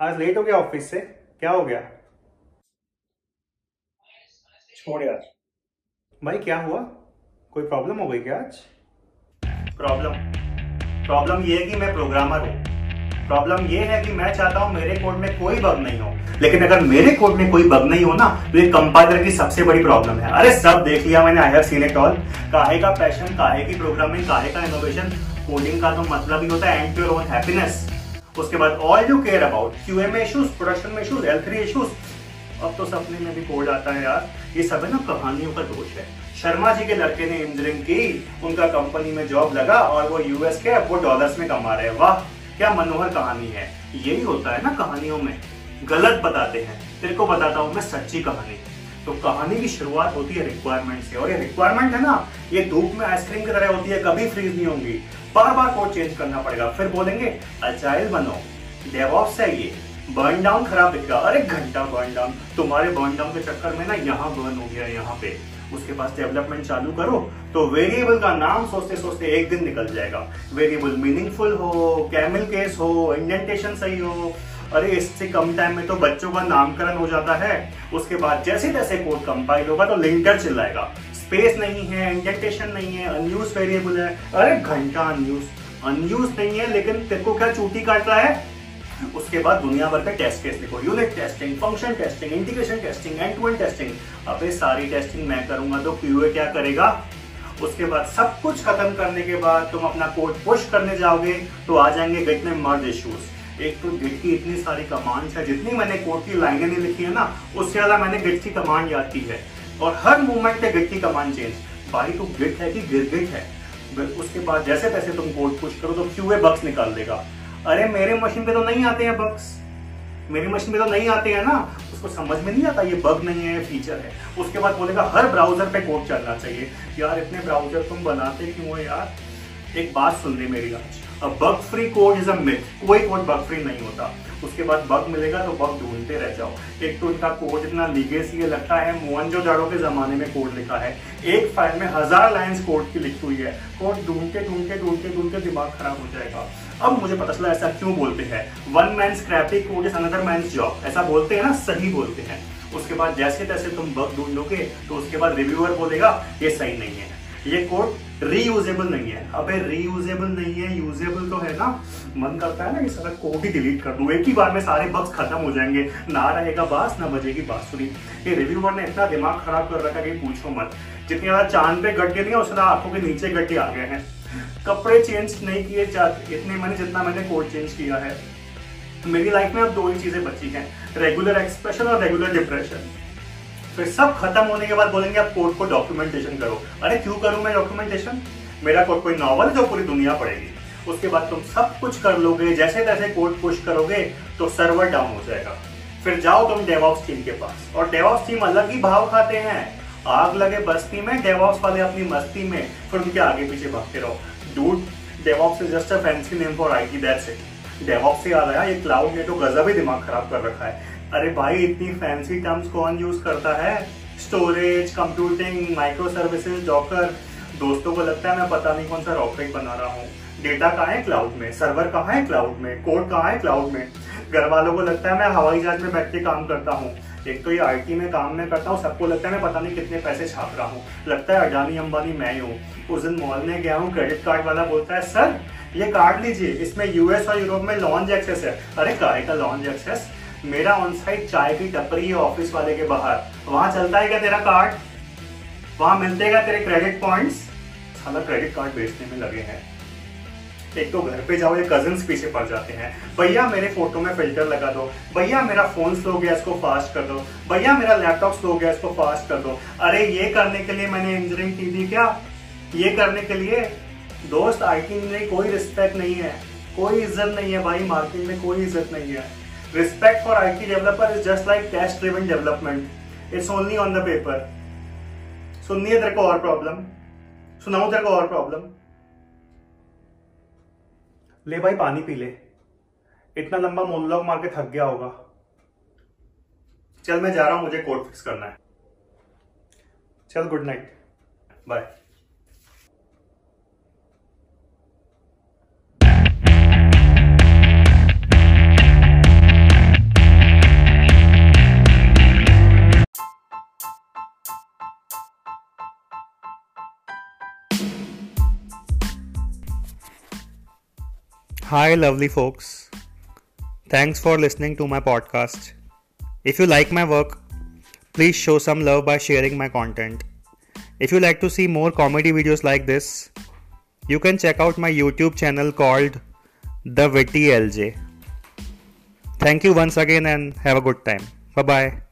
आज लेट हो गया ऑफ़िस से। क्या हो गया? छोड़ यार। भाई क्या हुआ? कोई प्रॉब्लम हो गई क्या आज? प्रॉब्लम प्रॉब्लम ये है कि मैं प्रोग्रामर हूँ। प्रॉब्लम ये है कि मैं चाहता हूँ मेरे कोड में कोई बग नहीं हो। लेकिन अगर मेरे कोड में कोई बग नहीं हो ना तो ये कंपाइलर की सबसे बड़ी प्रॉब्लम है। अरे सब देख लिया मैंने I have seen it all काहे का पैशन काहे की प्रोग्रामिंग काहे का इनोवेशन कोडिंग का तो मतलब ही होता है end to your own happiness उसके बाद all you care about QM issues production में इश्यूज़ एल थ्री इश्यूज़ अब तो सपने में भी कोड आता है यार। ये सब है ना कहानियों का दोष है। शर्मा जी के लड़के ने इंजीनियरिंग की, उनका कंपनी में जॉब लगा और वो यूएस के वो डॉलर्स में कमा रहे वाह, क्या मनोहर कहानी है। यही होता है ना कहानियों में। गलत बताते हैं। तेरे को बताता हूँ मैं सच्ची कहानी। तो कहानी की शुरुआत होती है रिक्वायरमेंट से। और ये रिक्वायरमेंट है ना, ये धूप में आइसक्रीम की तरह होती है, कभी फ्रीज नहीं होंगी। बार बार कोड चेंज करना पड़ेगा। फिर बोलेंगे, अजाइल बनो डेवॉप्स है ये बर्न डाउन खराब दिख रहा अरे, घंटा बर्न डाउन तुम्हारे बर्न डाउन के चक्कर में ना यहाँ बर्न हो गया यहाँ पे। उसके पास डेवलपमेंट चालू करो तो वेरिएबल का नाम सोचते सोचते एक दिन निकल जाएगा। वेरिएबल मीनिंगफुल हो कैमिल केस हो इंडेंटेशन सही हो, अरे, इससे कम टाइम में तो बच्चों का नामकरण हो जाता है। उसके बाद जैसे जैसे कोड कंपाइल होगा तो लिंकर चिल्लाएगा। स्पेस नहीं है इंडेंटेशन नहीं है अनयूज वेरिएबल है। अरे घंटा अनयूज अनयूज नहीं है, लेकिन तेरे को क्या चूटी काट रहा है? उसके बाद दुनिया भर का टेस्ट केस लिखो unit testing function testing integration testing end to end testing अबे सारी टेस्टिंग मैं करूँगा तो क्यूए क्या करेगा? उसके बाद सब कुछ खत्म करने के बाद तुम अपना कोड पुश करने जाओगे तो आ जाएँगे गिट में मर्ज इश्यूज़ एक तो गिट की इतनी सारी कमांड्स है, जितनी मैंने कोड की लाइनें नहीं लिखी है ना, उससे ज़्यादा मैंने गिट की कमांड याद की है। और हर मूवमेंट पे गिट की कमांड चेंज भाई, तू गिट है कि गिर गिट है उसके बाद जैसे तैसे तुम कोड पुश करो तो क्यूए बक्स निकाल देगा. अरे, मेरे मशीन पे तो नहीं आते हैं बग्स मेरी मशीन पे तो नहीं आते हैं ना. उसको समझ में नहीं आता ये बग नहीं है, ये फीचर है. उसके बाद बोलेगा, हर ब्राउज़र पे कोड चलना चाहिए. यार, इतने ब्राउज़र तुम बनाते क्यों हो यार? एक बात सुन ली मेरी आज. Bug free code is a myth कोई कोड बग फ्री नहीं होता. उसके बाद बग मिलेगा तो बग ढूंढते रह जाओ। एक तो इनका कोड इतना लीगेसी लगता है मोहन जो जाड़ो के जमाने में कोड लिखा है। एक फ़ाइल में हज़ार लाइंस कोड की लिखी हुई है। कोड ढूंढते ढूंढते ढूंढते ढूंढते दिमाग खराब हो जाएगा। अब मुझे पता चला ऐसा क्यों बोलते हैं। One man scrappy code is another man job ऐसा बोलते हैं ना, सही बोलते हैं। उसके बाद जैसे तैसे तुम बग ढूंढोगे तो उसके बाद रिव्यूअर बोलेगा, ये सही नहीं है। ये कोड रीयूजेबल नहीं है। अबे रीयूजेबल नहीं है यूजेबल तो है ना। मन करता है ना ये सारा कोड ही डिलीट कर दूँ। एक ही बार में सारे बग्स खत्म हो जाएँगे। ना रहेगा बास, ना बजेगी बांसुरी। ये रिव्यूअर ने इतना दिमाग खराब कर रखा कि पूछो मत। जितनी ज़्यादा चाँद पे गड्ढे नहीं है उतना आँखों के नीचे गड्ढे आ गए हैं। कपड़े चेंज नहीं किए इतने मैंने जितना मैंने कोड चेंज किया है। मेरी लाइफ में अब दो ही चीज़ें बची हैं। रेगुलर एक्सप्रेशन और रेगुलर डिप्रेशन फिर सब खत्म होने के बाद बोलेंगे, आप कोड को डॉक्यूमेंटेशन करो। अरे, क्यों करूँ मैं डॉक्यूमेंटेशन मेरा कोड कोई नॉवल जो पूरी दुनिया पढ़ेगी। उसके बाद तुम सब कुछ कर लोगे जैसे तैसे कोड पुश करोगे तो सर्वर डाउन हो जाएगा। फिर जाओ तुम डेवॉप्स टीम के पास। और डेवॉप्स टीम अलग ही भाव खाते हैं। आग लगे बस्ती में डेवॉप्स वाले अपनी मस्ती में, फिर उनके आगे पीछे भागते रहो। Dude devops is just a fancy name for IT that's it devops से रहा है ये क्लाउड ने तो गजब ही दिमाग खराब कर रखा है. अरे भाई, इतनी फैंसी टर्म्स कौन यूज़ करता है? Storage computing micro services docker दोस्तों को लगता है मैं पता नहीं कौन सा रॉकेट बना रहा हूँ। डेटा कहाँ है क्लाउड में? सर्वर कहाँ है क्लाउड में? कोड कहाँ है क्लाउड में? घर वालों को लगता है मैं हवाई जहाज़ में बैठ के काम करता हूँ। एक तो ये आईटी में काम में करता हूँ, सबको लगता है मैं पता नहीं कितने पैसे छाप रहा हूँ। लगता है अडानी अंबानी मैं ही हूँ। उस दिन मॉल में गया हूँ क्रेडिट कार्ड वाला बोलता है, सर, ये कार्ड लीजिए, इसमें यूएस और यूरोप में लॉन्च एक्सेस है। अरे, काय का लॉन्च एक्सेस मेरा ऑन साइड चाय की टपरी है ऑफ़िस वाले के बाहर। वहाँ चलता है क्या तेरा कार्ड वहाँ मिलते तेरे क्रेडिट पॉइंट्स साला क्रेडिट कार्ड बेचने में लगे हैं। एक तो घर पे जाओ, ये कज़न पीछे पड़ जाते हैं। भैया, मेरे फ़ोटो में फ़िल्टर लगा दो। भैया, मेरा फ़ोन स्लो गया, इसको फास्ट कर दो। भैया, मेरा लैपटॉप स्लो गया, इसको फास्ट कर दो। अरे, ये करने के लिए मैंने इंजीनियरिंग की थी क्या? ये करने के लिए? दोस्त आईटी में कोई रिस्पेक्ट नहीं है। कोई इज़्ज़त नहीं है भाई मार्केट में कोई इज़्ज़त नहीं है। Respect for I T developer is just like test driven development it's only on the paper सुननी है तेरे को और प्रॉब्लम सुनाऊ तेरे को और प्रॉब्लम ले भाई पानी पी ले। इतना लंबा मोनोलॉग मार के थक गया होगा। चल, मैं जा रहा हूँ, मुझे कोड फिक्स करना है। चल good night bye Hi, lovely folks. Thanks for listening to my podcast. If you like my work, please show some love by sharing my content. If you like to see more comedy videos like this, you can check out my YouTube channel called The Witty LJ. Thank you once again and have a good time. Bye bye.